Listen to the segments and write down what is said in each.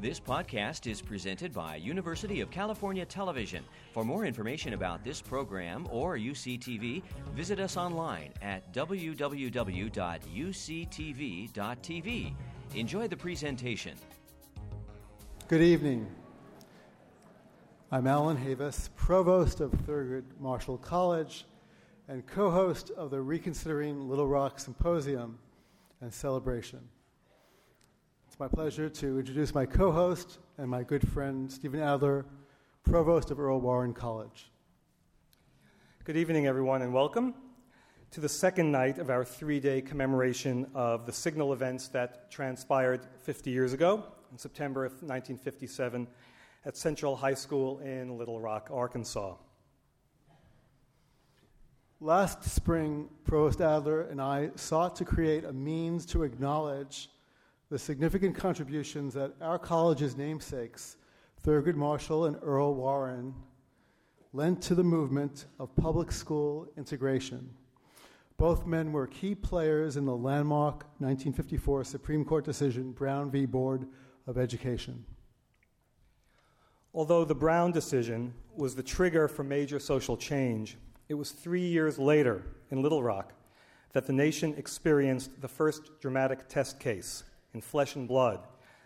This podcast is presented by University of California Television. For more information about this program or UCTV, visit us online at www.uctv.tv. Enjoy the presentation. Good evening. I'm Alan Havis, Provost of Thurgood Marshall College and co host of the Reconsidering Little Rock Symposium and Celebration. It's my pleasure to introduce my co host and my good friend Stephen Adler, Provost of Earl Warren College. Good evening, everyone, and welcome to the second night of our three day commemoration of the signal events that transpired 50 years ago in September of 1957 at Central High School in Little Rock, Arkansas. Last spring, Provost Adler and I sought to create a means to acknowledge the significant contributions that our college's namesakes, Thurgood Marshall and Earl Warren, lent to the movement of public school integration. Both men were key players in the landmark 1954 Supreme Court decision, Brown v. Board of Education. Although the Brown decision was the trigger for major social change, it was three years later in Little Rock that the nation experienced the first dramatic test case in flesh and blood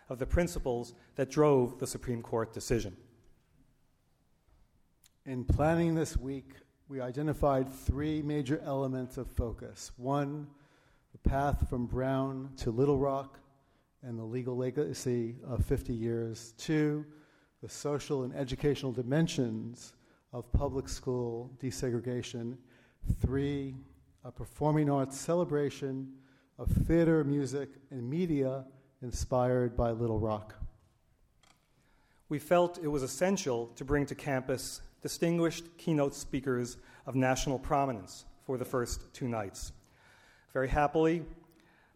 of the principles that drove the Supreme Court decision. In planning this week, we identified three major elements of focus. One, the path from Brown to Little Rock and the legal legacy of 50 years. Two, the social and educational dimensions of public school desegregation. Three, a performing arts celebration of theater, music, and media inspired by Little Rock. We felt it was essential to bring to campus distinguished keynote speakers of national prominence for the first two nights. Very happily,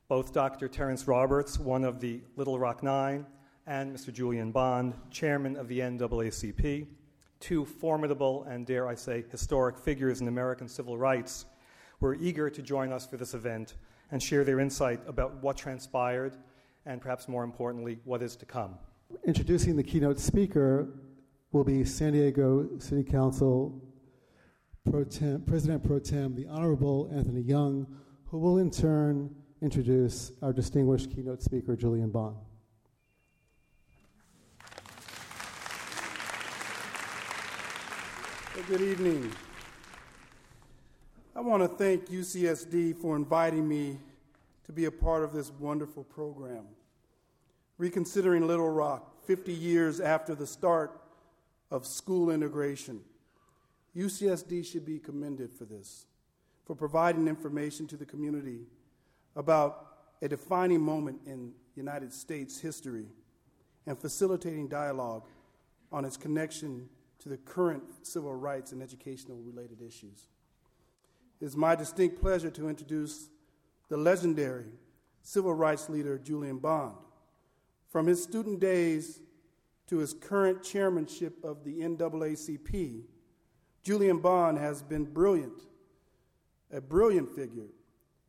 both Dr. Terrence Roberts, one of the Little Rock Nine, and Mr. Julian Bond, chairman of the NAACP, two formidable and, dare I say, historic figures in American civil rights, were eager to join us for this event and share their insight about what transpired and, perhaps more importantly, what is to come. Introducing the keynote speaker will be San Diego City Council pro tem, President Pro Tem, the Honorable Anthony Young, who will in turn introduce our distinguished keynote speaker, Julian Bond. good evening. I want to thank UCSD for inviting me to be a part of this wonderful program. Reconsidering Little Rock 50 years after the start of school integration. UCSD should be commended for this, for providing information to the community about a defining moment in United States history and facilitating dialogue on its connection to the current civil rights and educational related issues. It is my distinct pleasure to introduce the legendary civil rights leader Julian Bond. From his student days to his current chairmanship of the NAACP, Julian Bond has been brilliant, a brilliant figure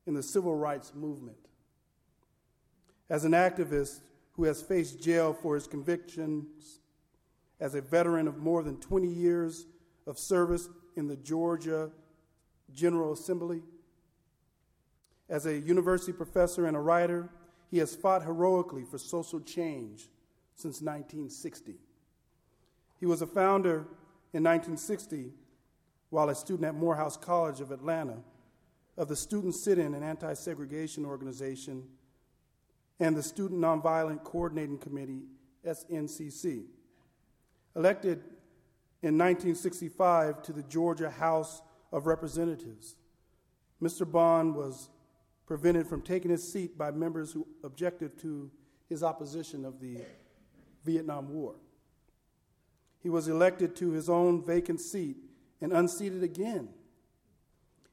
in the civil rights movement. As an activist who has faced jail for his convictions as a veteran of more than 20 years of service in the Georgia General Assembly. As a university professor and a writer, he has fought heroically for social change since 1960. He was a founder in 1960, while a student at Morehouse College of Atlanta, of the Student Sit In and Anti Segregation Organization and the Student Nonviolent Coordinating Committee, SNCC. Elected in 1965 to the Georgia House of Representatives, Mr. Bond was prevented from taking his seat by members who objected to his opposition of the Vietnam War. He was elected to his own vacant seat and unseated again,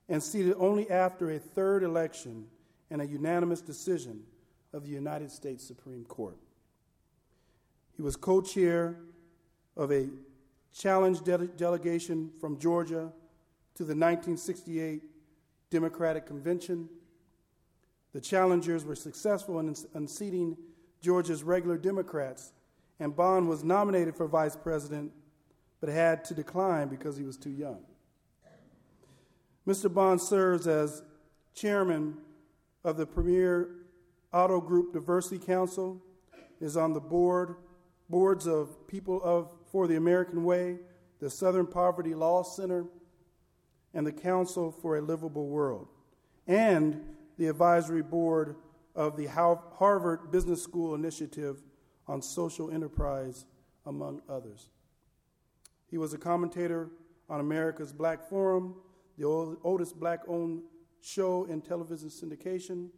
and seated only after a third election and a unanimous decision of the United States Supreme Court. He was co chair of a challenge de- delegation from Georgia to the 1968 Democratic Convention. The challengers were successful in unseating Georgia's regular Democrats and Bond was nominated for vice president but had to decline because he was too young. Mr. Bond serves as chairman of the Premier Auto Group Diversity Council, is on the board boards of People of for the American Way, the Southern Poverty Law Center, and the Council for a Livable World, and the advisory board of the Harvard Business School Initiative on Social Enterprise, among others. He was a commentator on America's Black Forum, the oldest black owned show in television syndication.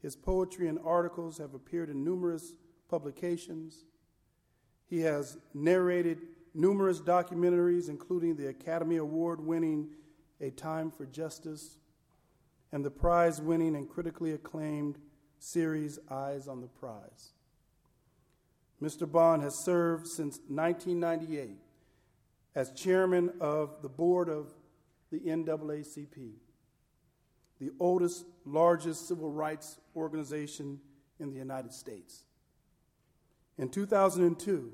His poetry and articles have appeared in numerous publications. He has narrated numerous documentaries, including the Academy Award winning A Time for Justice and the prize winning and critically acclaimed series Eyes on the Prize. Mr. Bond has served since 1998 as chairman of the board of the NAACP, the oldest, largest civil rights organization in the United States. In 2002,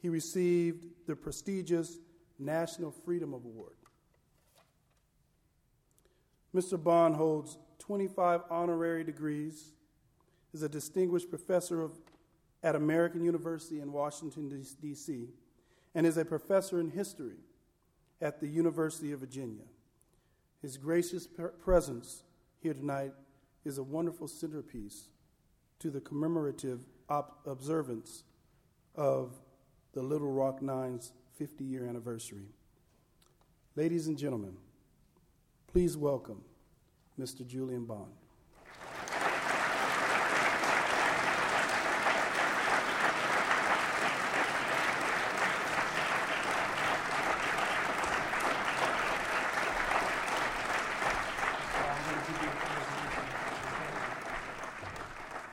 he received the prestigious National Freedom Award. Mr. Bond holds 25 honorary degrees, is a distinguished professor of, at American University in Washington, D.C., and is a professor in history at the University of Virginia. His gracious presence here tonight is a wonderful centerpiece to the commemorative op- observance of the Little Rock Nine's 50 year anniversary. Ladies and gentlemen, please welcome Mr. Julian Bond.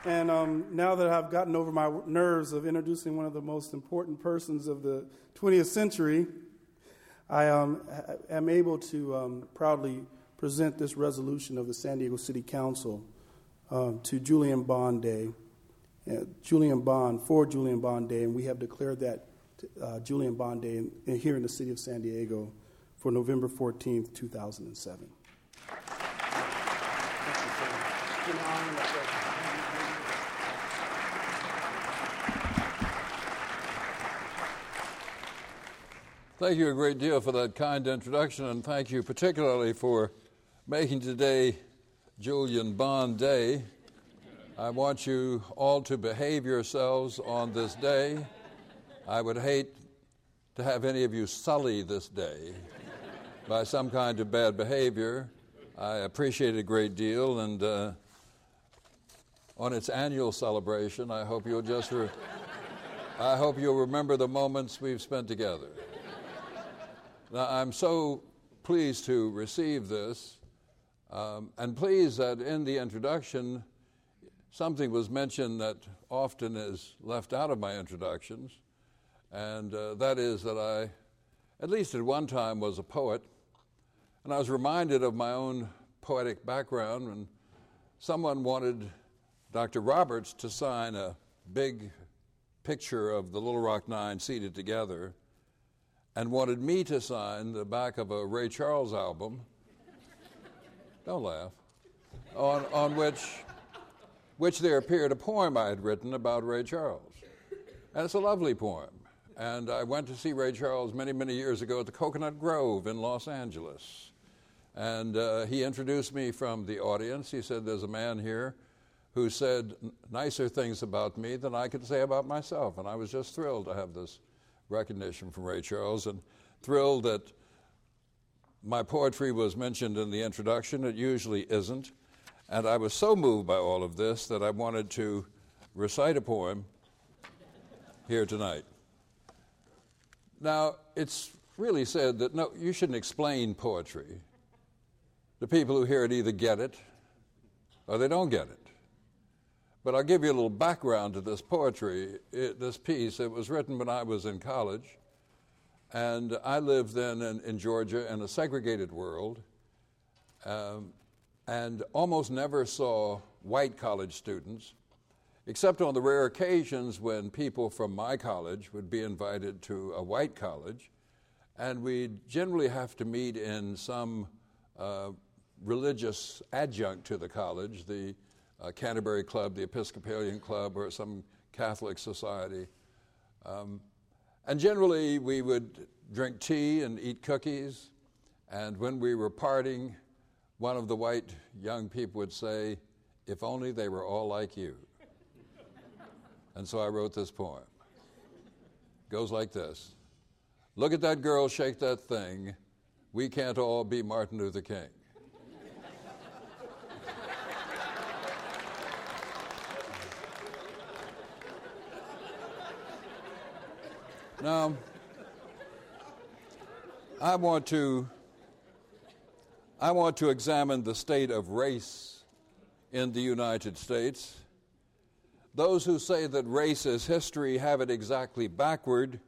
And um, now that I've gotten over my nerves of introducing one of the most important persons of the 20th century, I um, am able to um, proudly present this resolution of the San Diego City Council um, to Julian Bond Day, uh, Julian Bond, for Julian Bond Day, and we have declared that uh, Julian Bond Day in, in, here in the city of San Diego for November 14th, 2007. Thank you a great deal for that kind introduction, and thank you particularly for making today Julian Bond Day. I want you all to behave yourselves on this day. I would hate to have any of you sully this day by some kind of bad behavior. I appreciate it a great deal, and uh, on its annual celebration, I hope you'll just re- I hope you'll remember the moments we've spent together. Now, I'm so pleased to receive this, um, and pleased that in the introduction, something was mentioned that often is left out of my introductions, and uh, that is that I, at least at one time, was a poet, and I was reminded of my own poetic background when someone wanted Dr. Roberts to sign a big picture of the Little Rock Nine seated together and wanted me to sign the back of a Ray Charles album. Don't laugh. On, on which, which there appeared a poem I had written about Ray Charles. And it's a lovely poem. And I went to see Ray Charles many, many years ago at the Coconut Grove in Los Angeles. And uh, he introduced me from the audience. He said, There's a man here who said nicer things about me than I could say about myself. And I was just thrilled to have this recognition from Ray Charles and thrilled that my poetry was mentioned in the introduction. It usually isn't. And I was so moved by all of this that I wanted to recite a poem here tonight. Now, it's really said that no, you shouldn't explain poetry. The people who hear it either get it or they don't get it. But I'll give you a little background to this poetry, it, this piece. It was written when I was in college, and I lived then in, in Georgia in a segregated world, um, and almost never saw white college students. except on the rare occasions when people from my college would be invited to a white college, and we'd generally have to meet in some uh, religious adjunct to the college, the uh, Canterbury Club, the Episcopalian Club, or some Catholic society. Um, and generally, we would drink tea and eat cookies. And when we were parting, one of the white young people would say, If only they were all like you. and so I wrote this poem. It goes like this Look at that girl shake that thing. We can't all be Martin Luther King. Now, I want to I want to examine the state of race in the United States. Those who say that race is history have it exactly backward.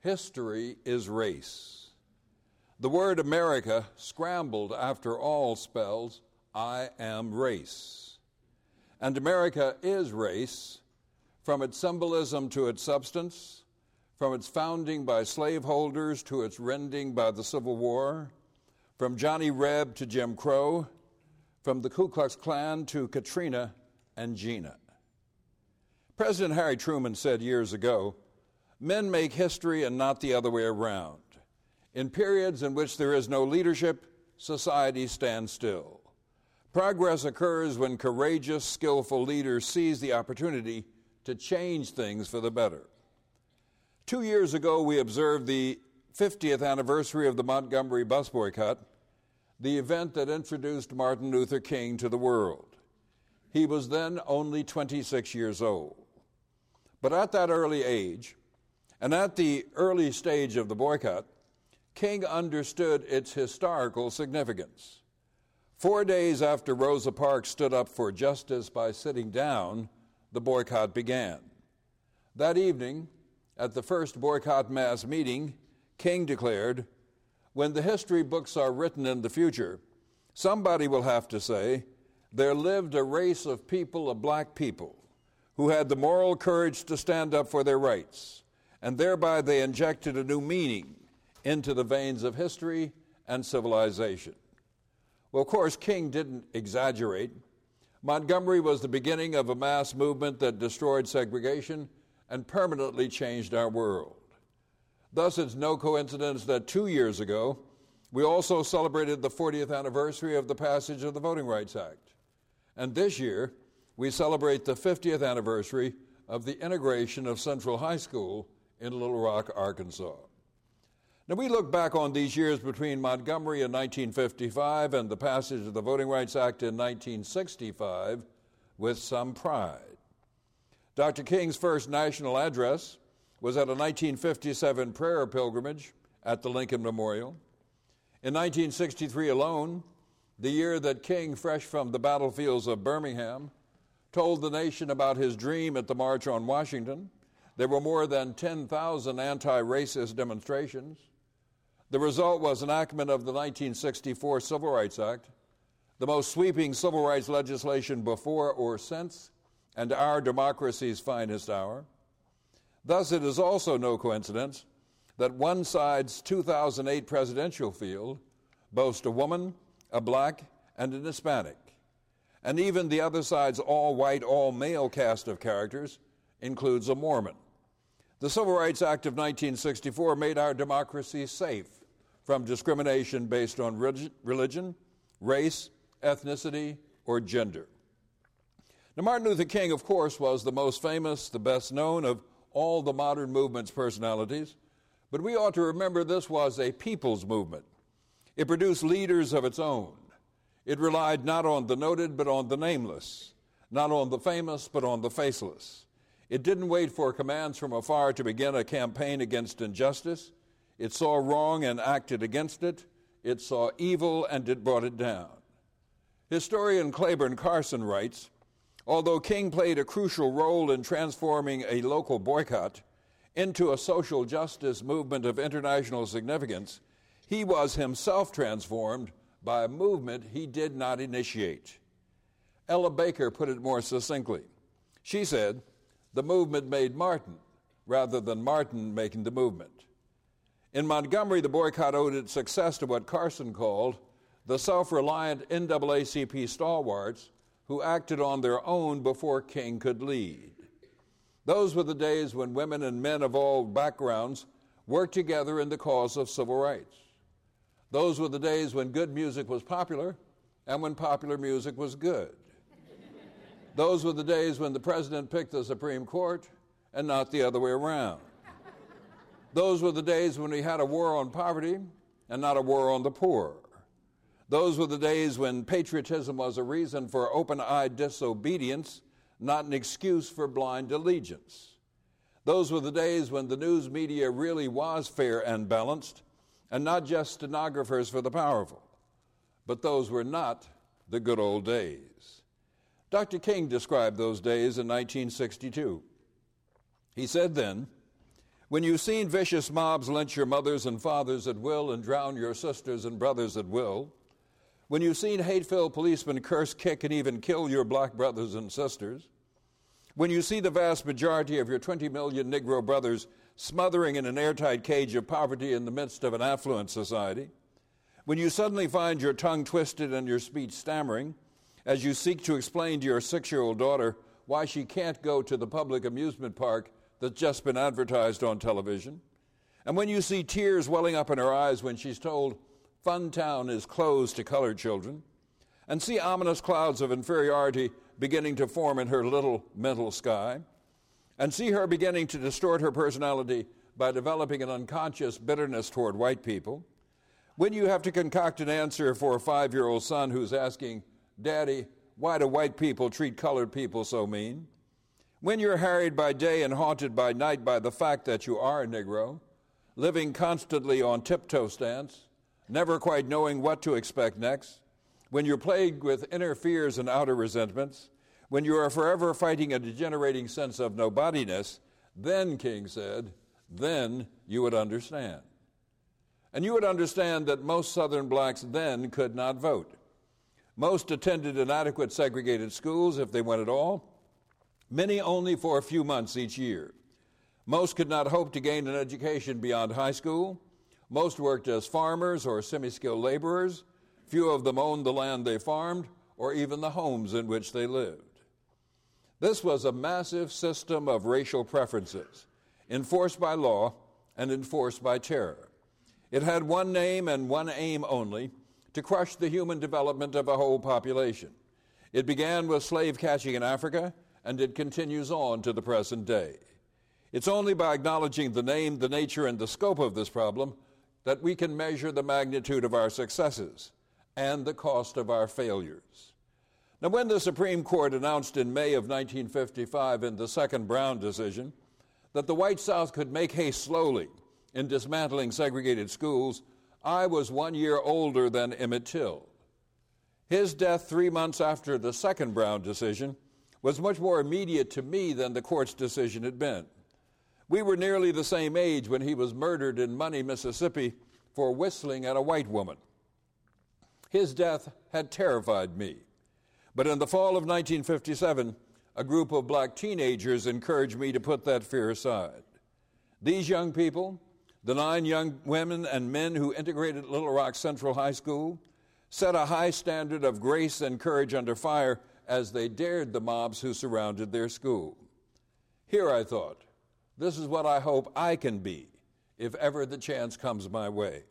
History is race. The word America scrambled after all spells I am race. And America is race from its symbolism to its substance from its founding by slaveholders to its rending by the Civil War, from Johnny Reb to Jim Crow, from the Ku Klux Klan to Katrina and Jena. President Harry Truman said years ago men make history and not the other way around. In periods in which there is no leadership, society stands still. Progress occurs when courageous, skillful leaders seize the opportunity to change things for the better. Two years ago, we observed the 50th anniversary of the Montgomery bus boycott, the event that introduced Martin Luther King to the world. He was then only 26 years old. But at that early age, and at the early stage of the boycott, King understood its historical significance. Four days after Rosa Parks stood up for justice by sitting down, the boycott began. That evening, at the first boycott mass meeting, King declared, When the history books are written in the future, somebody will have to say, There lived a race of people, of black people, who had the moral courage to stand up for their rights, and thereby they injected a new meaning into the veins of history and civilization. Well, of course, King didn't exaggerate. Montgomery was the beginning of a mass movement that destroyed segregation and permanently changed our world. Thus, it's no coincidence that two years ago, we also celebrated the 40th anniversary of the passage of the Voting Rights Act. And this year, we celebrate the 50th anniversary of the integration of Central High School in Little Rock, Arkansas. Now, we look back on these years between Montgomery in 1955 and the passage of the Voting Rights Act in 1965 with some pride. Dr. King's first national address was at a 1957 prayer pilgrimage at the Lincoln Memorial. In 1963 alone, the year that King, fresh from the battlefields of Birmingham, told the nation about his dream at the March on Washington, there were more than 10,000 anti racist demonstrations. The result was enactment of the 1964 Civil Rights Act, the most sweeping civil rights legislation before or since and our democracy's finest hour. Thus, it is also no coincidence that one side's 2008 presidential field boasts a woman, a black, and an Hispanic. And even the other side's all white, all male cast of characters includes a Mormon. The Civil Rights Act of 1964 made our democracy safe from discrimination based on religion, race, ethnicity, or gender. Now, Martin Luther King, of course, was the most famous, the best known of all the modern movement's personalities, but we ought to remember this was a people's movement. It produced leaders of its own. It relied not on the noted, but on the nameless, not on the famous, but on the faceless. It didn't wait for commands from afar to begin a campaign against injustice. It saw wrong and acted against it. It saw evil and it brought it down. Historian Clayborne Carson writes Although King played a crucial role in transforming a local boycott into a social justice movement of international significance, he was himself transformed by a movement he did not initiate. Ella Baker put it more succinctly. She said, the movement made Martin rather than Martin making the movement. In Montgomery, the boycott owed its success to what Carson called the self reliant NAACP stalwarts who acted on their own before King could lead. Those were the days when women and men of all backgrounds worked together in the cause of civil rights. Those were the days when good music was popular and when popular music was good. Those were the days when the president picked the Supreme Court and not the other way around. Those were the days when we had a war on poverty and not a war on the poor. Those were the days when patriotism was a reason for open eyed disobedience, not an excuse for blind allegiance. Those were the days when the news media really was fair and balanced, and not just stenographers for the powerful. But those were not the good old days. Dr. King described those days in 1962. He said then, When you've seen vicious mobs lynch your mothers and fathers at will and drown your sisters and brothers at will, when you've seen hate filled policemen curse, kick, and even kill your black brothers and sisters, when you see the vast majority of your 20 million Negro brothers smothering in an airtight cage of poverty in the midst of an affluent society, when you suddenly find your tongue twisted and your speech stammering as you seek to explain to your six year old daughter why she can't go to the public amusement park that's just been advertised on television, and when you see tears welling up in her eyes when she's told Funtown is closed to colored children, and see ominous clouds of inferiority beginning to form in her little mental sky, and see her beginning to distort her personality by developing an unconscious bitterness toward white people, when you have to concoct an answer for a five year old son who's asking, Daddy, why do white people treat colored people so mean? When you're harried by day and haunted by night by the fact that you are a Negro, living constantly on tiptoe stance, never quite knowing what to expect next, when you're plagued with inner fears and outer resentments, when you are forever fighting a degenerating sense of nobodiness, then, King said, then you would understand. And you would understand that most Southern blacks then could not vote. Most attended inadequate segregated schools, if they went at all, many only for a few months each year. Most could not hope to gain an education beyond high school. Most worked as farmers or semi skilled laborers. Few of them owned the land they farmed or even the homes in which they lived. This was a massive system of racial preferences, enforced by law and enforced by terror. It had one name and one aim only to crush the human development of a whole population. It began with slave catching in Africa, and it continues on to the present day. It's only by acknowledging the name, the nature, and the scope of this problem that we can measure the magnitude of our successes and the cost of our failures. Now, when the Supreme Court announced in May of 1955 in the second Brown decision that the white South could make hay slowly in dismantling segregated schools, I was one year older than Emmett Till. His death three months after the second Brown decision was much more immediate to me than the court's decision had been. We were nearly the same age when he was murdered in Money, Mississippi, for whistling at a white woman. His death had terrified me. But in the fall of 1957, a group of black teenagers encouraged me to put that fear aside. These young people, the nine young women and men who integrated Little Rock Central High School, set a high standard of grace and courage under fire as they dared the mobs who surrounded their school. Here, I thought, this is what I hope I can be if ever the chance comes my way.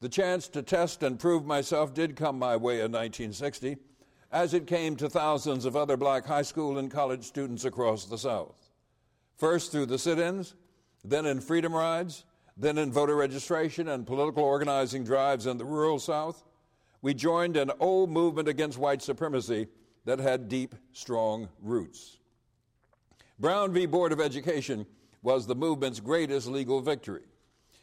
The chance to test and prove myself did come my way in 1960, as it came to thousands of other black high school and college students across the South. First through the sit ins, then in freedom rides, then in voter registration and political organizing drives in the rural South, we joined an old movement against white supremacy that had deep, strong roots. Brown v. Board of Education was the movement's greatest legal victory.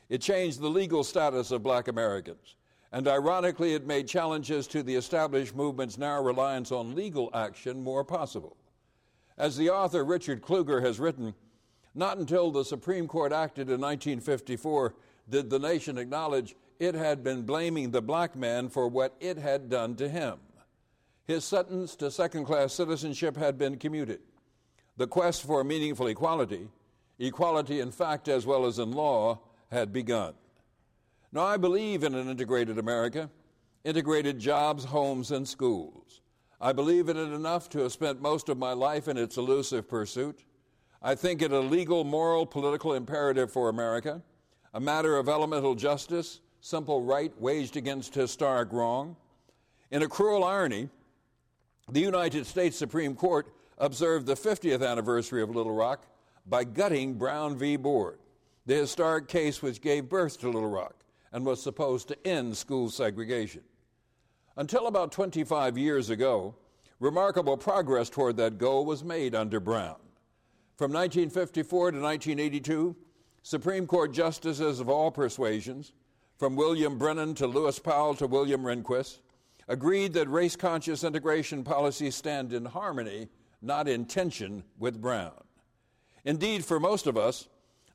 It changed the legal status of black Americans, and ironically, it made challenges to the established movement's narrow reliance on legal action more possible. As the author Richard Kluger has written, not until the Supreme Court acted in 1954 did the nation acknowledge it had been blaming the black man for what it had done to him. His sentence to second class citizenship had been commuted. The quest for meaningful equality, equality in fact as well as in law, had begun. Now, I believe in an integrated America, integrated jobs, homes, and schools. I believe in it enough to have spent most of my life in its elusive pursuit. I think it a legal, moral, political imperative for America, a matter of elemental justice, simple right waged against historic wrong. In a cruel irony, the United States Supreme Court observed the 50th anniversary of Little Rock by gutting Brown v. Board, the historic case which gave birth to Little Rock and was supposed to end school segregation. Until about 25 years ago, remarkable progress toward that goal was made under Brown. From 1954 to 1982, Supreme Court justices of all persuasions, from William Brennan to Lewis Powell to William Rehnquist, agreed that race conscious integration policies stand in harmony, not in tension, with Brown. Indeed, for most of us,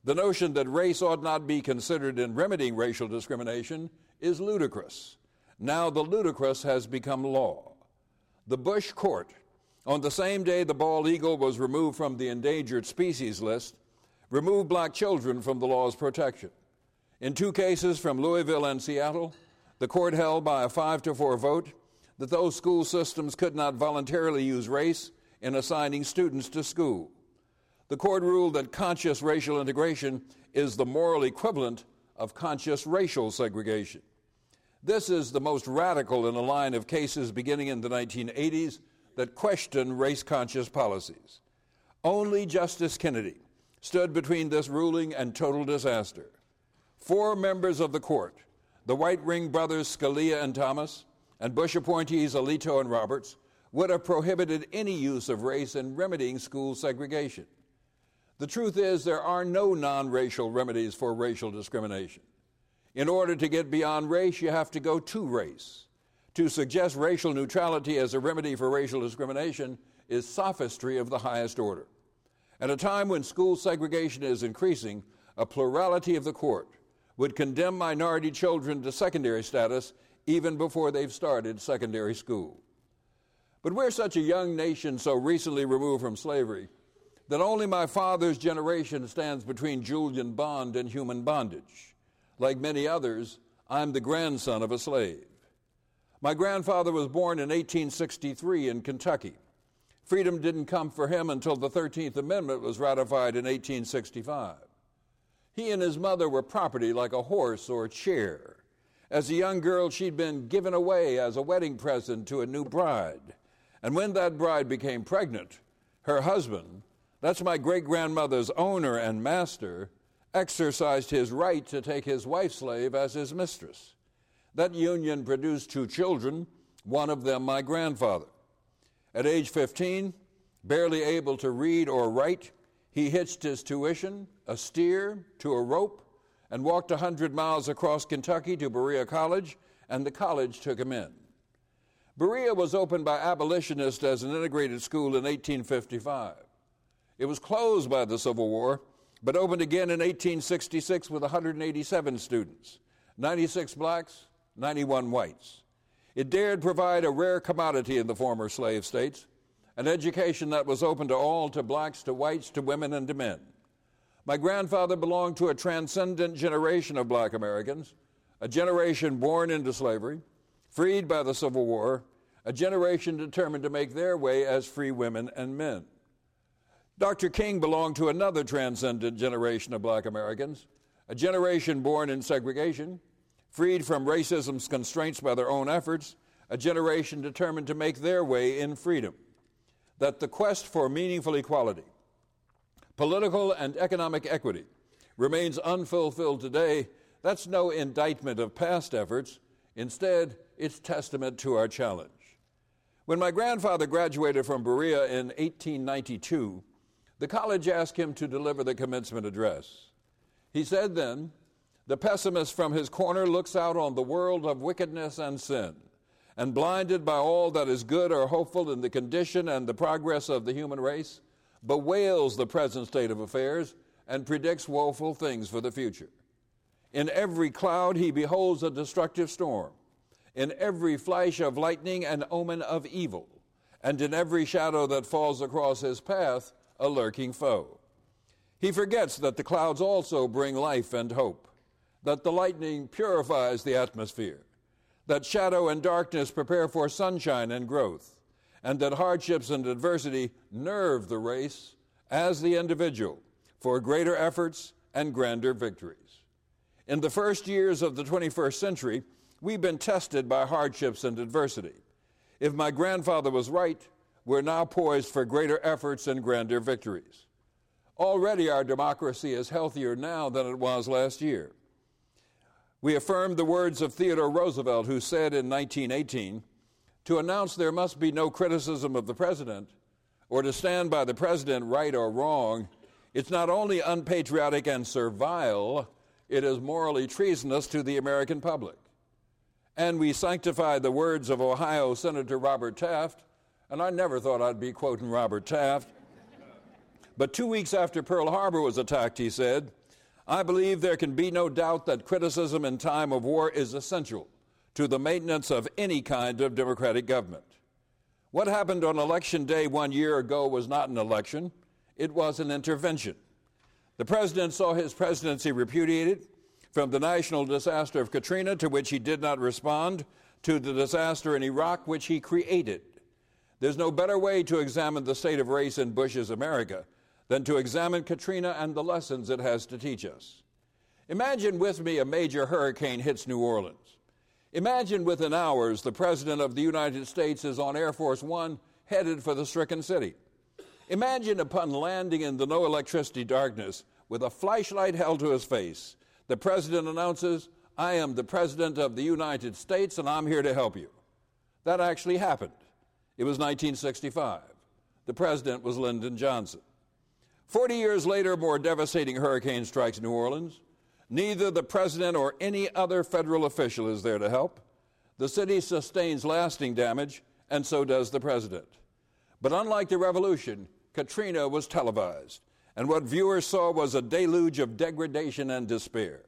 the notion that race ought not be considered in remedying racial discrimination is ludicrous. Now the ludicrous has become law. The Bush court, on the same day the bald eagle was removed from the endangered species list, removed black children from the law's protection. In two cases from Louisville and Seattle, the court held by a 5 to 4 vote that those school systems could not voluntarily use race in assigning students to school. The court ruled that conscious racial integration is the moral equivalent of conscious racial segregation. This is the most radical in a line of cases beginning in the 1980s that question race conscious policies. Only Justice Kennedy stood between this ruling and total disaster. Four members of the court, the White Ring brothers Scalia and Thomas, and Bush appointees Alito and Roberts, would have prohibited any use of race in remedying school segregation. The truth is, there are no non racial remedies for racial discrimination. In order to get beyond race, you have to go to race. To suggest racial neutrality as a remedy for racial discrimination is sophistry of the highest order. At a time when school segregation is increasing, a plurality of the court would condemn minority children to secondary status even before they've started secondary school. But we're such a young nation so recently removed from slavery that only my father's generation stands between Julian bond and human bondage. Like many others, I'm the grandson of a slave. My grandfather was born in 1863 in Kentucky. Freedom didn't come for him until the 13th Amendment was ratified in 1865. He and his mother were property like a horse or a chair. As a young girl, she'd been given away as a wedding present to a new bride. And when that bride became pregnant, her husband, that's my great grandmother's owner and master, exercised his right to take his wife slave as his mistress. That union produced two children, one of them my grandfather. At age 15, barely able to read or write, he hitched his tuition, a steer, to a rope, and walked a 100 miles across Kentucky to Berea College, and the college took him in. Berea was opened by abolitionists as an integrated school in 1855. It was closed by the Civil War but opened again in 1866 with 187 students 96 blacks, 91 whites. It dared provide a rare commodity in the former slave states an education that was open to all, to blacks, to whites, to women, and to men. My grandfather belonged to a transcendent generation of black Americans, a generation born into slavery, freed by the Civil War, a generation determined to make their way as free women and men. Dr. King belonged to another transcendent generation of black Americans, a generation born in segregation, freed from racism's constraints by their own efforts, a generation determined to make their way in freedom. That the quest for meaningful equality, political and economic equity, remains unfulfilled today, that's no indictment of past efforts. Instead, it's testament to our challenge. When my grandfather graduated from Berea in 1892, the college asked him to deliver the commencement address. He said then, The pessimist from his corner looks out on the world of wickedness and sin, and blinded by all that is good or hopeful in the condition and the progress of the human race, bewails the present state of affairs and predicts woeful things for the future. In every cloud he beholds a destructive storm, in every flash of lightning an omen of evil, and in every shadow that falls across his path a lurking foe. He forgets that the clouds also bring life and hope, that the lightning purifies the atmosphere, that shadow and darkness prepare for sunshine and growth, and that hardships and adversity nerve the race as the individual for greater efforts and grander victories. In the first years of the 21st century, we've been tested by hardships and adversity. If my grandfather was right, we're now poised for greater efforts and grander victories. Already, our democracy is healthier now than it was last year. We affirm the words of Theodore Roosevelt, who said in 1918 to announce there must be no criticism of the president or to stand by the president, right or wrong, it's not only unpatriotic and servile, it is morally treasonous to the American public. And we sanctify the words of Ohio Senator Robert Taft, and I never thought I'd be quoting Robert Taft. But two weeks after Pearl Harbor was attacked, he said, I believe there can be no doubt that criticism in time of war is essential to the maintenance of any kind of democratic government. What happened on election day one year ago was not an election, it was an intervention. The president saw his presidency repudiated from the national disaster of Katrina, to which he did not respond, to the disaster in Iraq, which he created. There's no better way to examine the state of race in Bush's America than to examine Katrina and the lessons it has to teach us. Imagine with me a major hurricane hits New Orleans. Imagine within hours the President of the United States is on Air Force One headed for the stricken city. Imagine upon landing in the no electricity darkness with a flashlight held to his face, the President announces, I am the President of the United States and I'm here to help you. That actually happened. It was 1965. The President was Lyndon Johnson. Forty years later, more devastating hurricane strikes New Orleans. Neither the president or any other federal official is there to help. The city sustains lasting damage, and so does the president. But unlike the revolution, Katrina was televised, and what viewers saw was a deluge of degradation and despair.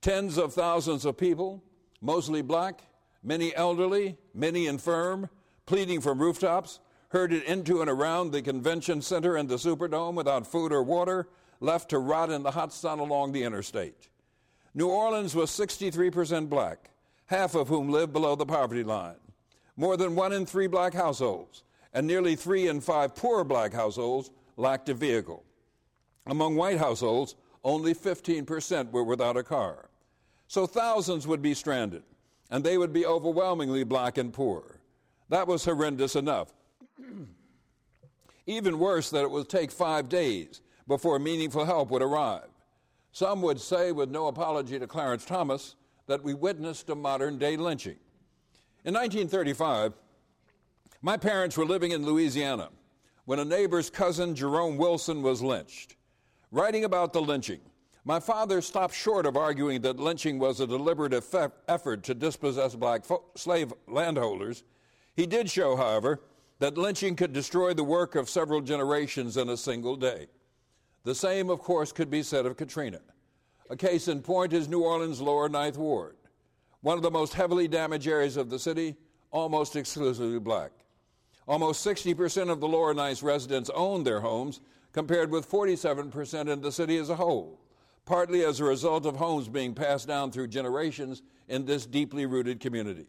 Tens of thousands of people, mostly black, many elderly, many infirm, pleading from rooftops, herded into and around the convention center and the Superdome without food or water, left to rot in the hot sun along the interstate. New Orleans was 63% black, half of whom lived below the poverty line. More than one in three black households, and nearly three in five poor black households lacked a vehicle. Among white households, only 15% were without a car. So thousands would be stranded, and they would be overwhelmingly black and poor. That was horrendous enough. Even worse, that it would take five days before meaningful help would arrive. Some would say, with no apology to Clarence Thomas, that we witnessed a modern day lynching. In 1935, my parents were living in Louisiana when a neighbor's cousin, Jerome Wilson, was lynched. Writing about the lynching, my father stopped short of arguing that lynching was a deliberate effort to dispossess black slave landholders. He did show, however, that lynching could destroy the work of several generations in a single day. The same, of course, could be said of Katrina. A case in point is New Orleans' lower Ninth Ward, one of the most heavily damaged areas of the city, almost exclusively black. Almost 60% of the lower Ninth residents owned their homes, compared with 47% in the city as a whole, partly as a result of homes being passed down through generations in this deeply rooted community.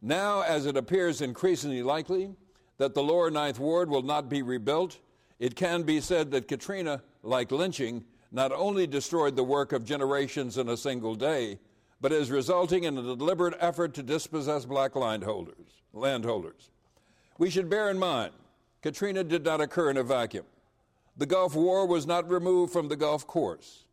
Now, as it appears increasingly likely that the lower Ninth Ward will not be rebuilt, it can be said that Katrina, like lynching, not only destroyed the work of generations in a single day, but is resulting in a deliberate effort to dispossess black landholders. landholders. We should bear in mind, Katrina did not occur in a vacuum. The Gulf War was not removed from the Gulf Coast.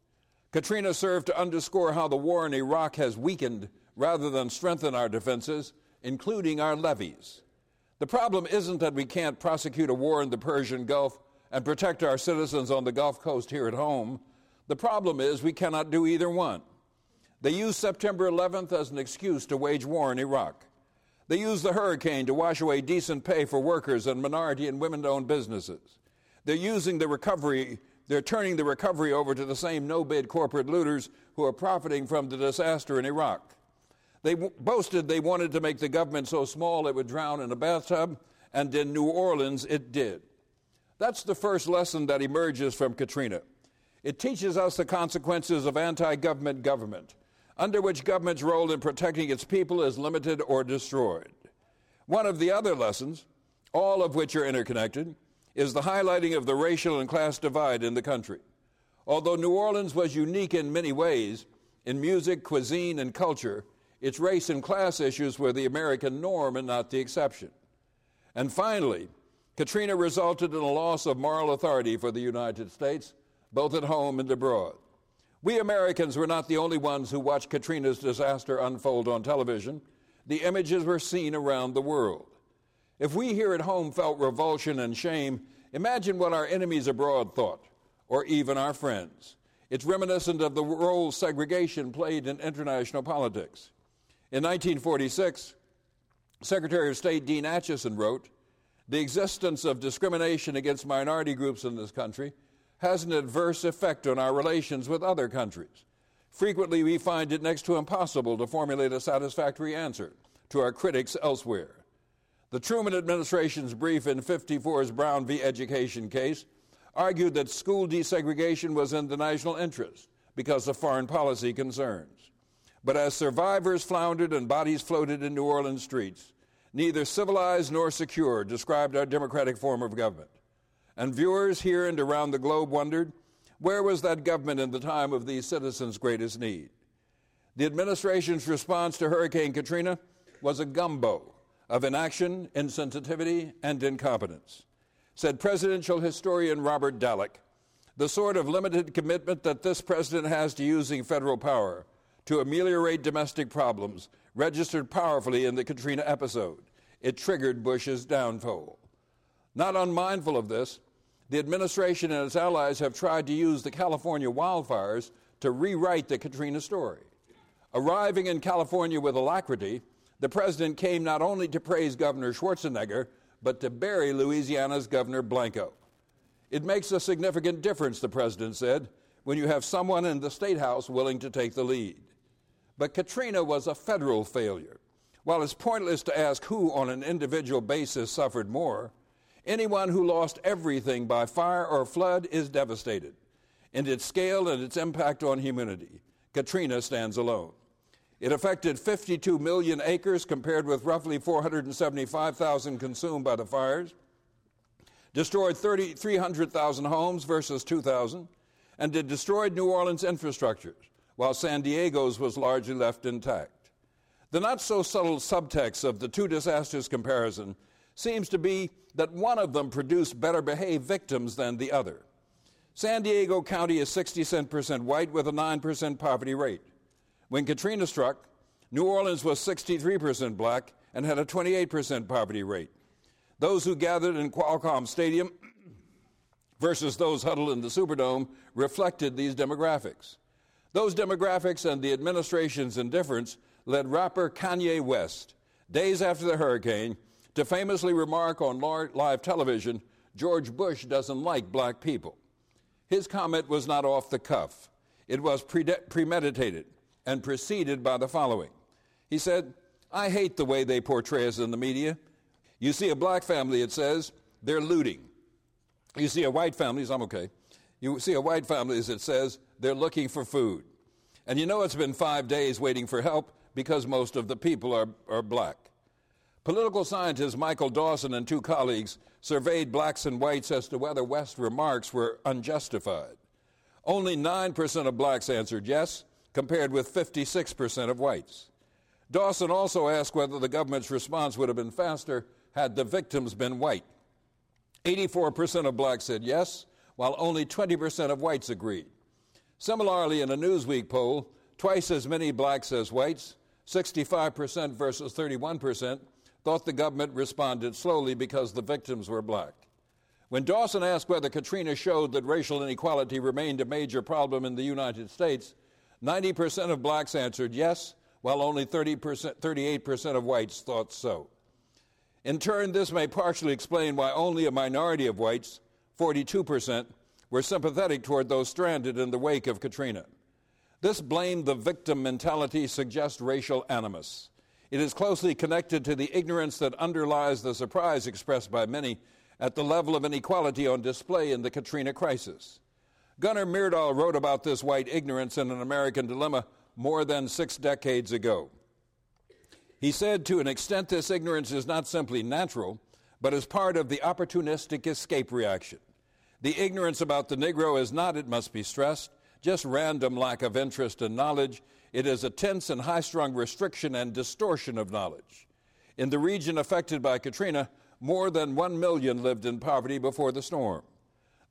Katrina served to underscore how the war in Iraq has weakened rather than strengthened our defenses, including our levees. The problem isn't that we can't prosecute a war in the Persian Gulf and protect our citizens on the Gulf Coast here at home. The problem is we cannot do either one. They used September 11th as an excuse to wage war in Iraq. They used the hurricane to wash away decent pay for workers and minority and women owned businesses. They're using the recovery, they're turning the recovery over to the same no bid corporate looters who are profiting from the disaster in Iraq. They w- boasted they wanted to make the government so small it would drown in a bathtub, and in New Orleans it did. That's the first lesson that emerges from Katrina. It teaches us the consequences of anti government government, under which government's role in protecting its people is limited or destroyed. One of the other lessons, all of which are interconnected, is the highlighting of the racial and class divide in the country. Although New Orleans was unique in many ways, in music, cuisine, and culture, its race and class issues were the American norm and not the exception. And finally, Katrina resulted in a loss of moral authority for the United States, both at home and abroad. We Americans were not the only ones who watched Katrina's disaster unfold on television. The images were seen around the world. If we here at home felt revulsion and shame, imagine what our enemies abroad thought, or even our friends. It's reminiscent of the role segregation played in international politics. In 1946, Secretary of State Dean Acheson wrote The existence of discrimination against minority groups in this country has an adverse effect on our relations with other countries. Frequently, we find it next to impossible to formulate a satisfactory answer to our critics elsewhere. The Truman administration's brief in 54's Brown v. Education case argued that school desegregation was in the national interest because of foreign policy concerns. But as survivors floundered and bodies floated in New Orleans streets, neither civilized nor secure described our democratic form of government. And viewers here and around the globe wondered where was that government in the time of these citizens' greatest need? The administration's response to Hurricane Katrina was a gumbo of inaction, insensitivity, and incompetence said presidential historian Robert Dallek, the sort of limited commitment that this president has to using federal power to ameliorate domestic problems registered powerfully in the Katrina episode. It triggered Bush's downfall. Not unmindful of this, the administration and its allies have tried to use the California wildfires to rewrite the Katrina story. Arriving in California with alacrity, the president came not only to praise Governor Schwarzenegger, but to bury Louisiana's Governor Blanco. It makes a significant difference, the president said, when you have someone in the State House willing to take the lead. But Katrina was a federal failure. While it's pointless to ask who on an individual basis suffered more, anyone who lost everything by fire or flood is devastated. In its scale and its impact on humanity, Katrina stands alone. It affected 52 million acres compared with roughly 475,000 consumed by the fires, destroyed 300,000 homes versus 2,000, and it destroyed New Orleans' infrastructures, while San Diego's was largely left intact. The not so subtle subtext of the two disasters comparison seems to be that one of them produced better behaved victims than the other. San Diego County is 60% white with a 9% poverty rate. When Katrina struck, New Orleans was 63% black and had a 28% poverty rate. Those who gathered in Qualcomm Stadium versus those huddled in the Superdome reflected these demographics. Those demographics and the administration's indifference led rapper Kanye West, days after the hurricane, to famously remark on live television George Bush doesn't like black people. His comment was not off the cuff, it was premeditated and preceded by the following. He said, I hate the way they portray us in the media. You see a black family, it says, they're looting. You see a white family, I'm okay. You see a white family, it says, they're looking for food. And you know it's been five days waiting for help because most of the people are, are black. Political scientist Michael Dawson and two colleagues surveyed blacks and whites as to whether West's remarks were unjustified. Only 9% of blacks answered yes, compared with 56% of whites. Dawson also asked whether the government's response would have been faster had the victims been white. 84% of blacks said yes, while only 20% of whites agreed. Similarly, in a Newsweek poll, twice as many blacks as whites, 65% versus 31%, thought the government responded slowly because the victims were black. When Dawson asked whether Katrina showed that racial inequality remained a major problem in the United States, 90% of blacks answered yes, while only 30%, 38% of whites thought so. In turn, this may partially explain why only a minority of whites, 42%, were sympathetic toward those stranded in the wake of Katrina. This blame the victim mentality suggests racial animus. It is closely connected to the ignorance that underlies the surprise expressed by many at the level of inequality on display in the Katrina crisis. Gunnar Myrdal wrote about this white ignorance in an American dilemma more than six decades ago. He said, to an extent, this ignorance is not simply natural, but is part of the opportunistic escape reaction. The ignorance about the Negro is not, it must be stressed, just random lack of interest and knowledge. It is a tense and high strung restriction and distortion of knowledge. In the region affected by Katrina, more than 1 million lived in poverty before the storm.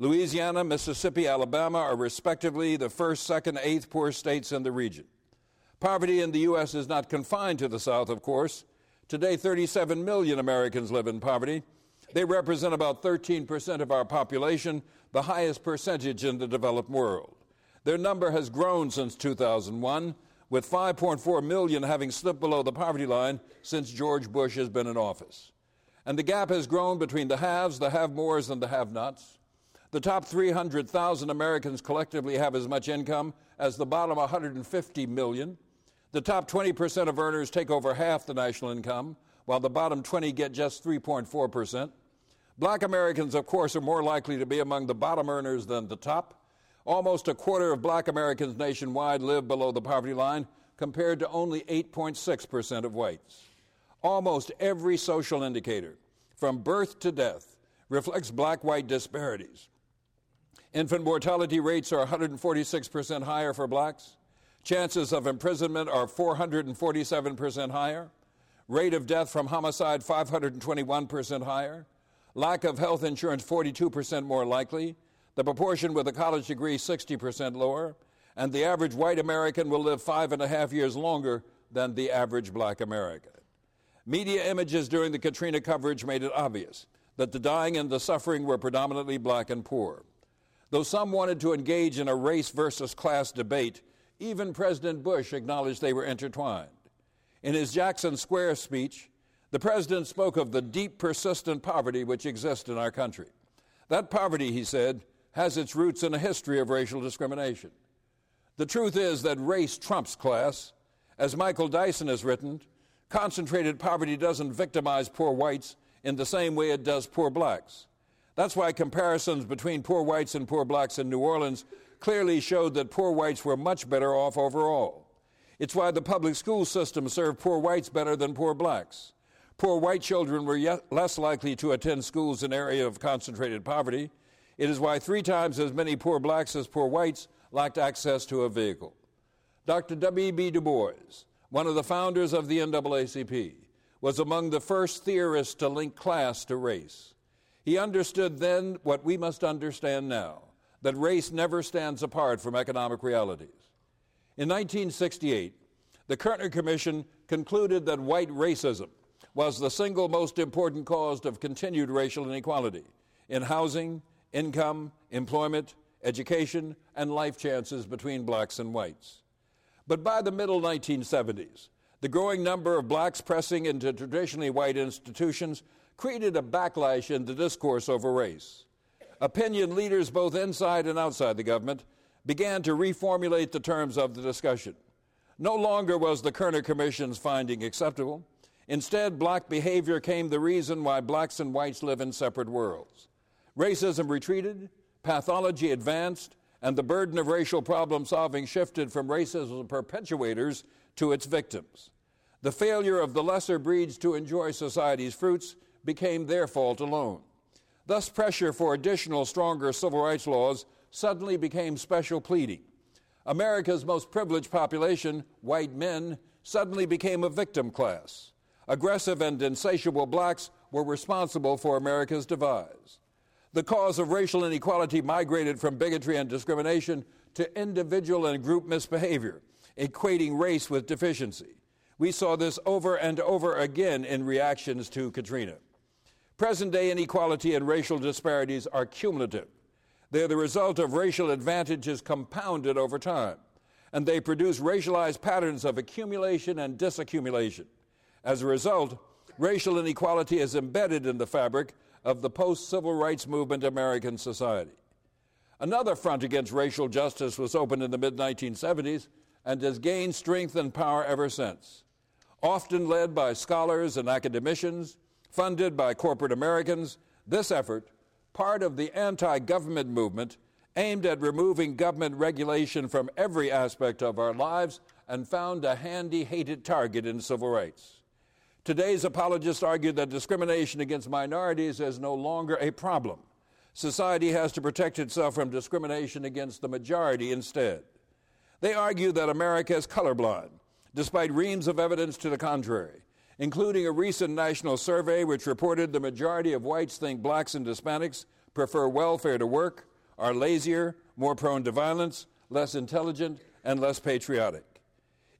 Louisiana, Mississippi, Alabama are respectively the first, second, eighth poorest states in the region. Poverty in the U.S. is not confined to the South, of course. Today, 37 million Americans live in poverty. They represent about 13% of our population, the highest percentage in the developed world. Their number has grown since 2001, with 5.4 million having slipped below the poverty line since George Bush has been in office. And the gap has grown between the haves, the have mores, and the have nots. The top 300,000 Americans collectively have as much income as the bottom 150 million. The top 20% of earners take over half the national income, while the bottom 20 get just 3.4%. Black Americans, of course, are more likely to be among the bottom earners than the top. Almost a quarter of black Americans nationwide live below the poverty line, compared to only 8.6% of whites. Almost every social indicator, from birth to death, reflects black white disparities. Infant mortality rates are 146% higher for blacks. Chances of imprisonment are 447% higher. Rate of death from homicide 521% higher. Lack of health insurance 42% more likely. The proportion with a college degree 60% lower. And the average white American will live five and a half years longer than the average black American. Media images during the Katrina coverage made it obvious that the dying and the suffering were predominantly black and poor. Though some wanted to engage in a race versus class debate, even President Bush acknowledged they were intertwined. In his Jackson Square speech, the president spoke of the deep, persistent poverty which exists in our country. That poverty, he said, has its roots in a history of racial discrimination. The truth is that race trumps class. As Michael Dyson has written, Concentrated poverty doesn't victimize poor whites in the same way it does poor blacks. That's why comparisons between poor whites and poor blacks in New Orleans clearly showed that poor whites were much better off overall. It's why the public school system served poor whites better than poor blacks. Poor white children were less likely to attend schools in area of concentrated poverty. It is why three times as many poor blacks as poor whites lacked access to a vehicle. Dr. W.E.B. Du Bois, one of the founders of the NAACP, was among the first theorists to link class to race. He understood then what we must understand now that race never stands apart from economic realities. In 1968, the Kerner Commission concluded that white racism was the single most important cause of continued racial inequality in housing, income, employment, education, and life chances between blacks and whites. But by the middle 1970s, the growing number of blacks pressing into traditionally white institutions created a backlash in the discourse over race. Opinion leaders, both inside and outside the government, began to reformulate the terms of the discussion. No longer was the Kerner Commission's finding acceptable. Instead, black behavior came the reason why blacks and whites live in separate worlds. Racism retreated, pathology advanced, and the burden of racial problem solving shifted from racism perpetuators to its victims. The failure of the lesser breeds to enjoy society's fruits became their fault alone. Thus, pressure for additional, stronger civil rights laws suddenly became special pleading. America's most privileged population, white men, suddenly became a victim class. Aggressive and insatiable blacks were responsible for America's demise the cause of racial inequality migrated from bigotry and discrimination to individual and group misbehavior, equating race with deficiency. We saw this over and over again in reactions to Katrina. Present day inequality and racial disparities are cumulative. They are the result of racial advantages compounded over time, and they produce racialized patterns of accumulation and disaccumulation. As a result, racial inequality is embedded in the fabric of the post civil rights movement American society. Another front against racial justice was opened in the mid 1970s and has gained strength and power ever since. Often led by scholars and academicians, funded by corporate Americans, This effort, part of the anti government movement aimed at removing government regulation from every aspect of our lives, and found a handy hated target in civil rights. Today's apologists argue that discrimination against minorities is no longer a problem. Society has to protect itself from discrimination against the majority instead. They argue that America is colorblind, despite reams of evidence to the contrary, including a recent national survey which reported the majority of whites think blacks and Hispanics prefer welfare to work, are lazier, more prone to violence, less intelligent, and less patriotic.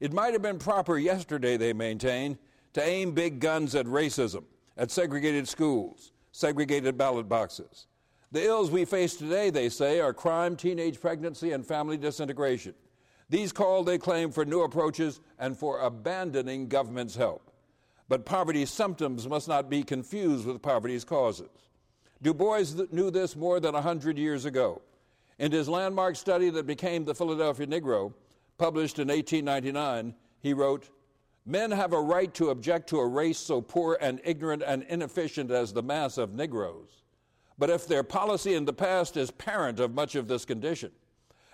It might have been proper yesterday, they maintain, to aim big guns at racism, at segregated schools, segregated ballot boxes. The ills we face today, they say, are crime, teenage pregnancy, and family disintegration. These call, they claim, for new approaches and for abandoning government's help. But poverty's symptoms must not be confused with poverty's causes. Du Bois knew this more than a 100 years ago. In his landmark study that became the Philadelphia Negro, published in 1899, he wrote, Men have a right to object to a race so poor and ignorant and inefficient as the mass of Negroes. But if their policy in the past is parent of much of this condition,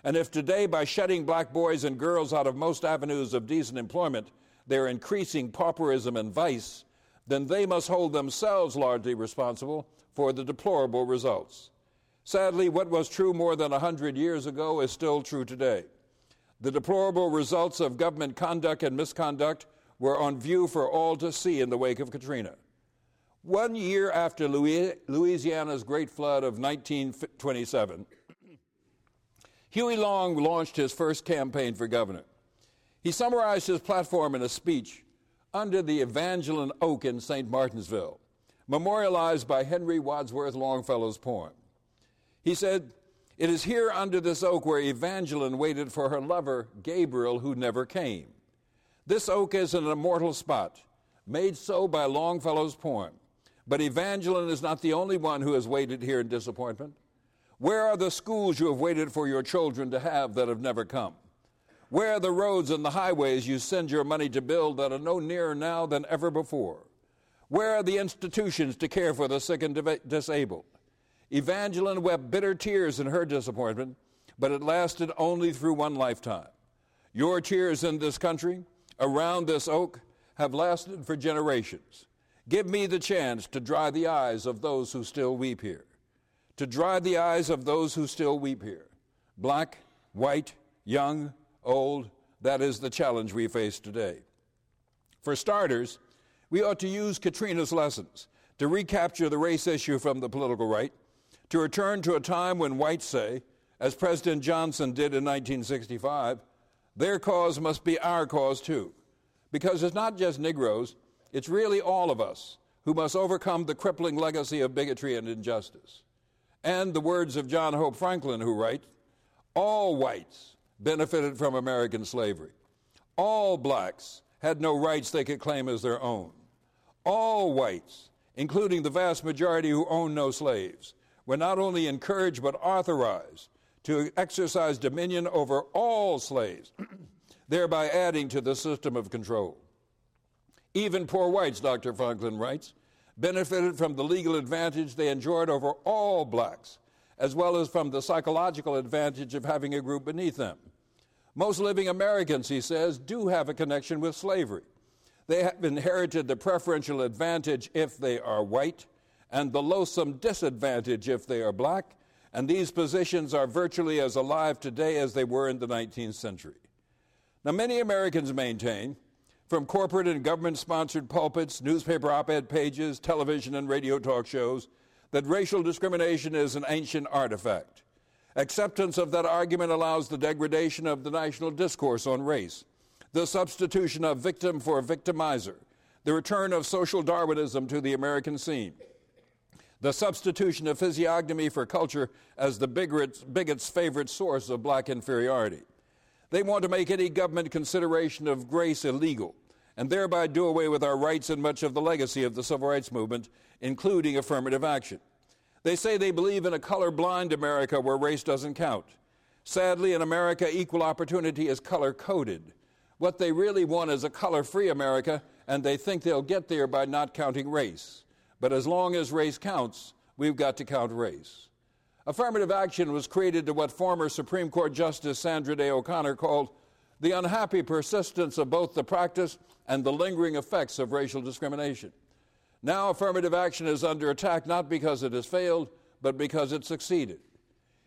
and if today, by shutting black boys and girls out of most avenues of decent employment, they're increasing pauperism and vice, then they must hold themselves largely responsible for the deplorable results. Sadly, what was true more than a hundred years ago is still true today. The deplorable results of government conduct and misconduct were on view for all to see in the wake of Katrina. One year after Louisiana's great flood of 1927, Huey Long launched his first campaign for governor. He summarized his platform in a speech under the Evangeline Oak in St. Martinsville, memorialized by Henry Wadsworth Longfellow's poem. He said, It is here under this oak where Evangeline waited for her lover, Gabriel, who never came. This oak is an immortal spot, made so by Longfellow's poem. But Evangeline is not the only one who has waited here in disappointment. Where are the schools you have waited for your children to have that have never come? Where are the roads and the highways you send your money to build that are no nearer now than ever before? Where are the institutions to care for the sick and disabled? Evangeline wept bitter tears in her disappointment, but it lasted only through one lifetime. Your tears in this country, around this oak, have lasted for generations. Give me the chance to dry the eyes of those who still weep here. To dry the eyes of those who still weep here. Black, white, young, old, that is the challenge we face today. For starters, we ought to use Katrina's lessons to recapture the race issue from the political right, to return to a time when whites say, as President Johnson did in 1965, their cause must be our cause too. Because it's not just Negroes, it's really all of us who must overcome the crippling legacy of bigotry and injustice. And the words of John Hope Franklin, who writes All whites benefited from American slavery. All blacks had no rights they could claim as their own. All whites, including the vast majority who owned no slaves, were not only encouraged but authorized to exercise dominion over all slaves, thereby adding to the system of control. Even poor whites, Dr. Franklin writes, benefited from the legal advantage they enjoyed over all blacks, as well as from the psychological advantage of having a group beneath them. Most living Americans, he says, do have a connection with slavery. They have inherited the preferential advantage if they are white, and the loathsome disadvantage if they are black, and these positions are virtually as alive today as they were in the 19th century. Now, many Americans maintain from corporate and government sponsored pulpits, newspaper op ed pages, television and radio talk shows that racial discrimination is an ancient artifact. Acceptance of that argument allows the degradation of the national discourse on race, the substitution of victim for victimizer, the return of social Darwinism to the American scene, the substitution of physiognomy for culture as the bigot's, bigot's favorite source of black inferiority. They want to make any government consideration of grace illegal and thereby do away with our rights and much of the legacy of the civil rights movement, including affirmative action. They say they believe in a color-blind America where race doesn't count. Sadly, in America, equal opportunity is color coded. What they really want is a color free America, and they think they'll get there by not counting race. But as long as race counts, we've got to count race. Affirmative action was created to what former Supreme Court Justice Sandra Day O'Connor called the unhappy persistence of both the practice and the lingering effects of racial discrimination. Now, affirmative action is under attack not because it has failed, but because it succeeded.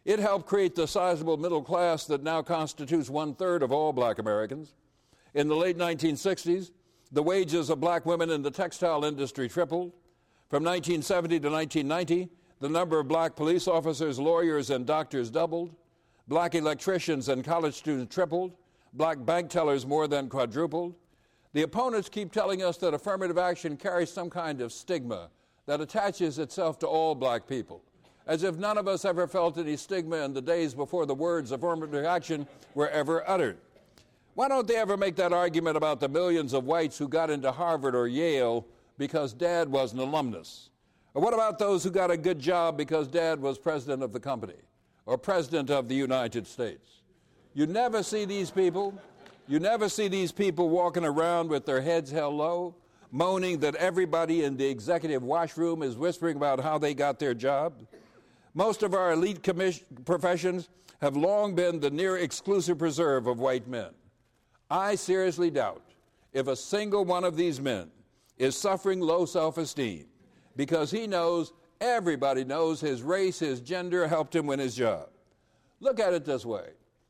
It helped create the sizable middle class that now constitutes one third of all black Americans. In the late 1960s, the wages of black women in the textile industry tripled. From 1970 to 1990, the number of black police officers, lawyers, and doctors doubled. Black electricians and college students tripled. Black bank tellers more than quadrupled. The opponents keep telling us that affirmative action carries some kind of stigma that attaches itself to all black people, as if none of us ever felt any stigma in the days before the words affirmative action were ever uttered. Why don't they ever make that argument about the millions of whites who got into Harvard or Yale because dad was an alumnus? Or what about those who got a good job because dad was president of the company or president of the United States? You never see these people. You never see these people walking around with their heads held low, moaning that everybody in the executive washroom is whispering about how they got their job. Most of our elite professions have long been the near exclusive preserve of white men. I seriously doubt if a single one of these men is suffering low self esteem because he knows everybody knows his race, his gender helped him win his job. Look at it this way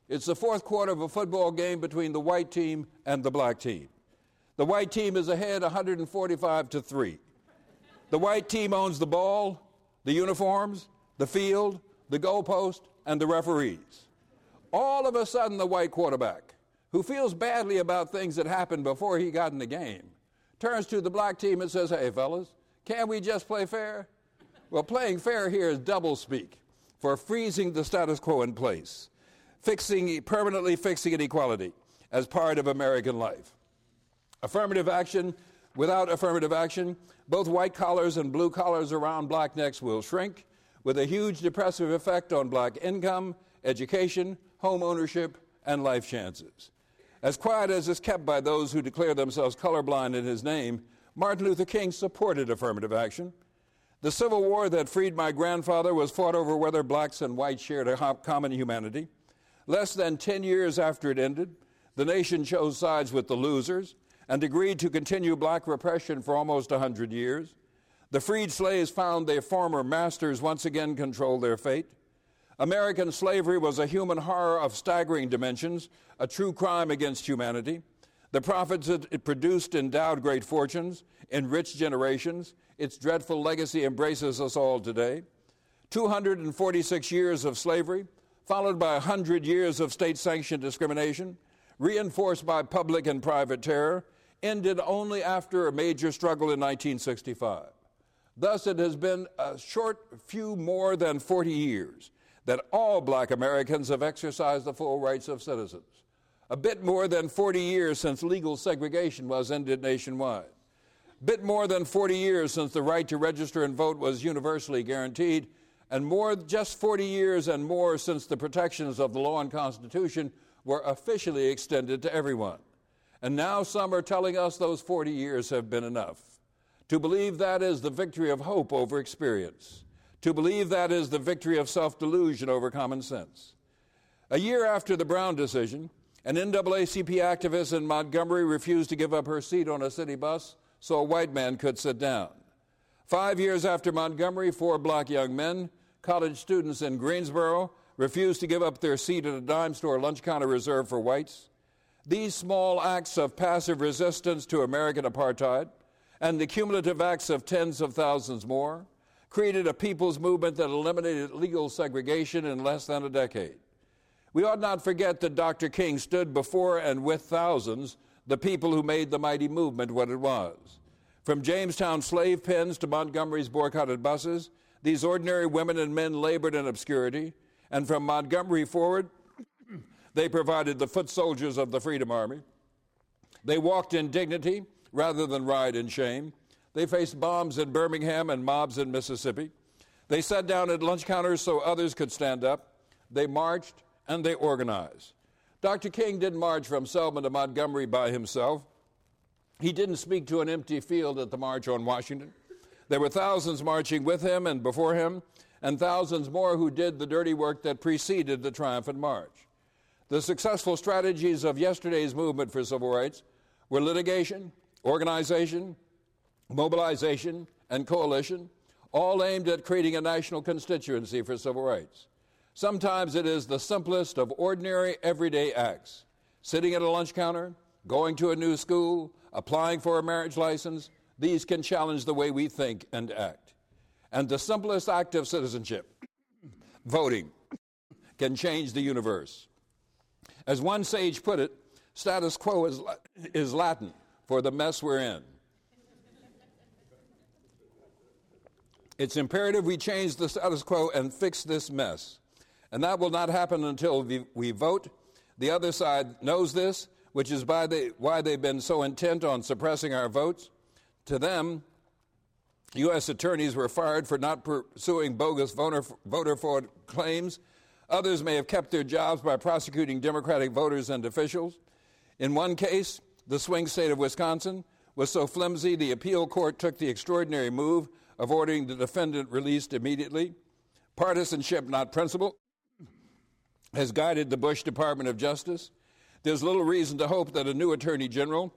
it's the fourth quarter of a football game between the white team and the black team. The white team is ahead 145 to 3. The white team owns the ball, the uniforms, the field, the goalpost, and the referees. All of a sudden, the white quarterback, who feels badly about things that happened before he got in the game, turns to the black team and says, Hey, fellas, can't we just play fair? Well, playing fair here is double speak for freezing the status quo in place, fixing, permanently fixing inequality as part of American life. Affirmative action, without affirmative action, both white collars and blue collars around black necks will shrink, with a huge depressive effect on black income, education, home ownership, and life chances. As quiet as is kept by those who declare themselves colorblind in his name, Martin Luther King supported affirmative action. The Civil War that freed my grandfather was fought over whether blacks and whites shared a common humanity. Less than 10 years after it ended, the nation chose sides with the losers and agreed to continue black repression for almost 100 years. The freed slaves found their former masters once again controlled their fate. American slavery was a human horror of staggering dimensions, a true crime against humanity. The profits it produced endowed great fortunes, enriched generations. Its dreadful legacy embraces us all today. 246 years of slavery, followed by 100 years of state sanctioned discrimination, reinforced by public and private terror, ended only after a major struggle in 1965. Thus, it has been a short few more than 40 years that all black Americans have exercised the full rights of citizens. A bit more than 40 years since legal segregation was ended nationwide. A Bit more than 40 years since the right to register and vote was universally guaranteed, and more just 40 years and more since the protections of the law and Constitution were officially extended to everyone. And now some are telling us those 40 years have been enough. To believe that is the victory of hope over experience. To believe that is the victory of self delusion over common sense. A year after the Brown decision, an NAACP activist in Montgomery refused to give up her seat on a city bus so a white man could sit down. Five years after Montgomery, four black young men, college students in Greensboro, refused to give up their seat at a dime store lunch counter reserved for whites. These small acts of passive resistance to American apartheid and the cumulative acts of tens of thousands more created a people's movement that eliminated legal segregation in less than a decade. We ought not forget that Dr. King stood before and with thousands, the people who made the mighty movement what it was. From Jamestown slave pens to Montgomery's boycotted buses, these ordinary women and men labored in obscurity, and from Montgomery forward, they provided the foot soldiers of the Freedom Army. They walked in dignity rather than ride in shame. They faced bombs in Birmingham and mobs in Mississippi. They sat down at lunch counters so others could stand up. They marched and they organized. Dr. King didn't march from Selma to Montgomery by himself. He didn't speak to an empty field at the March on Washington. There were thousands marching with him and before him, and thousands more who did the dirty work that preceded the triumphant march. The successful strategies of yesterday's movement for civil rights were litigation, organization, mobilization, and coalition, all aimed at creating a national constituency for civil rights. Sometimes it is the simplest of ordinary everyday acts sitting at a lunch counter, going to a new school, applying for a marriage license. These can challenge the way we think and act. And the simplest act of citizenship, voting, can change the universe. As one sage put it, status quo is, is Latin for the mess we're in. It's imperative we change the status quo and fix this mess. And that will not happen until we, we vote. The other side knows this, which is they, why they've been so intent on suppressing our votes. To them, U.S. attorneys were fired for not pursuing bogus voter, voter fraud claims Others may have kept their jobs by prosecuting Democratic voters and officials. In one case, the swing state of Wisconsin was so flimsy the appeal court took the extraordinary move of ordering the defendant released immediately. Partisanship, not principle, has guided the Bush Department of Justice. There's little reason to hope that a new attorney general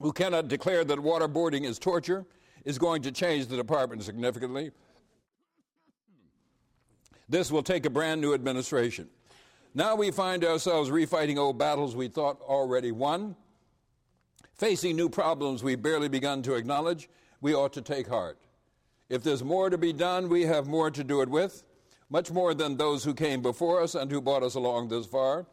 who cannot declare that waterboarding is torture is going to change the department significantly. This will take a brand new administration. Now we find ourselves refighting old battles we thought already won. Facing new problems we've barely begun to acknowledge, we ought to take heart. If there's more to be done, we have more to do it with, much more than those who came before us and who brought us along this far.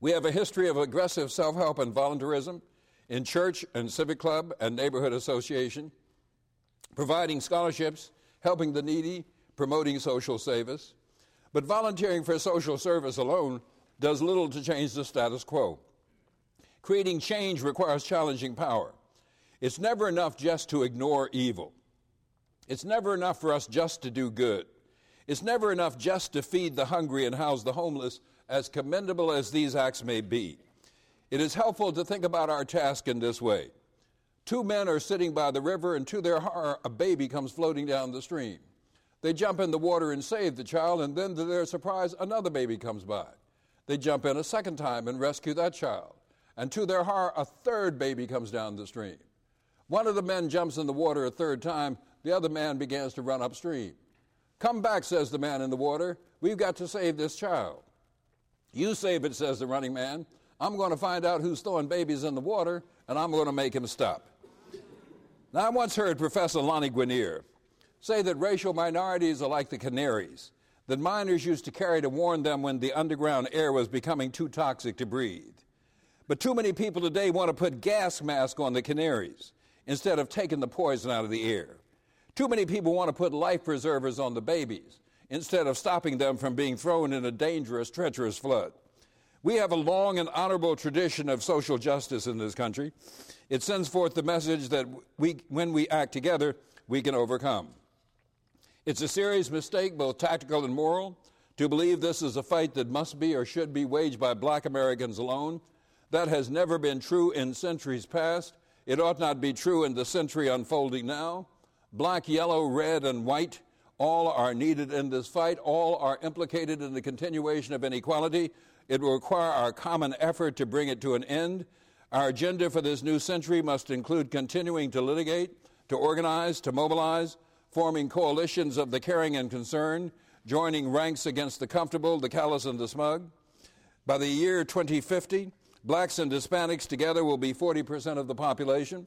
We have a history of aggressive self help and voluntarism in church and civic club and neighborhood association, providing scholarships, helping the needy, promoting social service, but volunteering for social service alone does little to change the status quo. Creating change requires challenging power. It's never enough just to ignore evil. It's never enough for us just to do good. It's never enough just to feed the hungry and house the homeless, as commendable as these acts may be. It is helpful to think about our task in this way. Two men are sitting by the river, and to their horror, a baby comes floating down the stream. They jump in the water and save the child, and then to their surprise, another baby comes by. They jump in a second time and rescue that child. And to their horror, a third baby comes down the stream. One of the men jumps in the water a third time, the other man begins to run upstream. Come back, says the man in the water. We've got to save this child. You save it, says the running man. I'm going to find out who's throwing babies in the water, and I'm going to make him stop. Now, I once heard Professor Lani Guinier say that racial minorities are like the canaries that miners used to carry to warn them when the underground air was becoming too toxic to breathe. But too many people today want to put gas masks on the canaries instead of taking the poison out of the air. Too many people want to put life preservers on the babies instead of stopping them from being thrown in a dangerous, treacherous flood. We have a long and honorable tradition of social justice in this country. It sends forth the message that we, when we act together, we can overcome. It's a serious mistake, both tactical and moral, to believe this is a fight that must be or should be waged by black Americans alone. That has never been true in centuries past. It ought not be true in the century unfolding now. Black, yellow, red, and white all are needed in this fight. All are implicated in the continuation of inequality. It will require our common effort to bring it to an end. Our agenda for this new century must include continuing to litigate, to organize, to mobilize, forming coalitions of the caring and concerned, joining ranks against the comfortable, the callous, and the smug. By the year 2050, blacks and Hispanics together will be 40% of the population.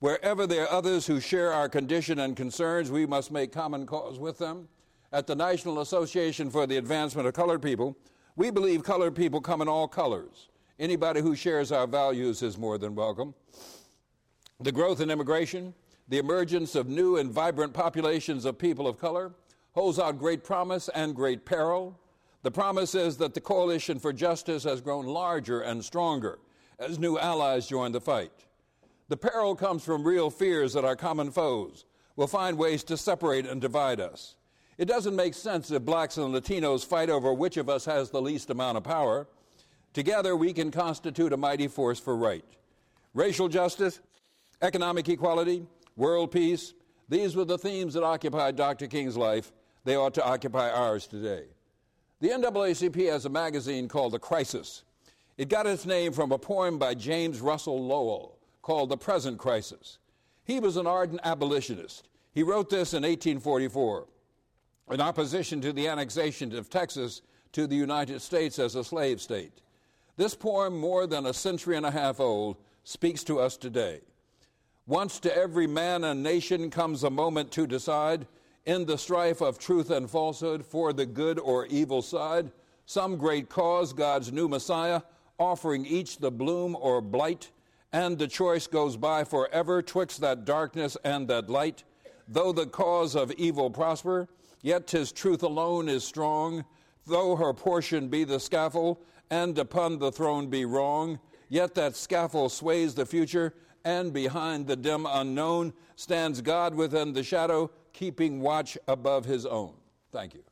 Wherever there are others who share our condition and concerns, we must make common cause with them. At the National Association for the Advancement of Colored People, we believe colored people come in all colors. Anybody who shares our values is more than welcome. The growth in immigration, the emergence of new and vibrant populations of people of color holds out great promise and great peril. The promise is that the coalition for justice has grown larger and stronger as new allies join the fight. The peril comes from real fears that our common foes will find ways to separate and divide us. It doesn't make sense if blacks and Latinos fight over which of us has the least amount of power. Together, we can constitute a mighty force for right. Racial justice, economic equality, world peace, These were the themes that occupied Dr. King's life. They ought to occupy ours today. The NAACP has a magazine called The Crisis. It got its name from a poem by James Russell Lowell called The Present Crisis. He was an ardent abolitionist. He wrote this in 1844 in opposition to the annexation of Texas to the United States as a slave state. This poem, more than a century and a half old, speaks to us today. Once to every man and nation comes a moment to decide, in the strife of truth and falsehood, for the good or evil side, some great cause, God's new Messiah, offering each the bloom or blight, and the choice goes by forever twixt that darkness and that light. Though the cause of evil prosper, yet tis truth alone is strong. Though her portion be the scaffold, and upon the throne be wrong, yet that scaffold sways the future, and behind the dim unknown stands God within the shadow, keeping watch above his own. Thank you.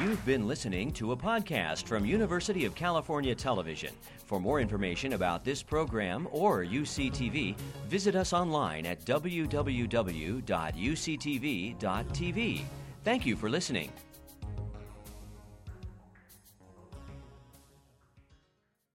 You've been listening to a podcast from University of California Television. For more information about this program or UCTV, visit us online at www.uctv.tv. Thank you for listening.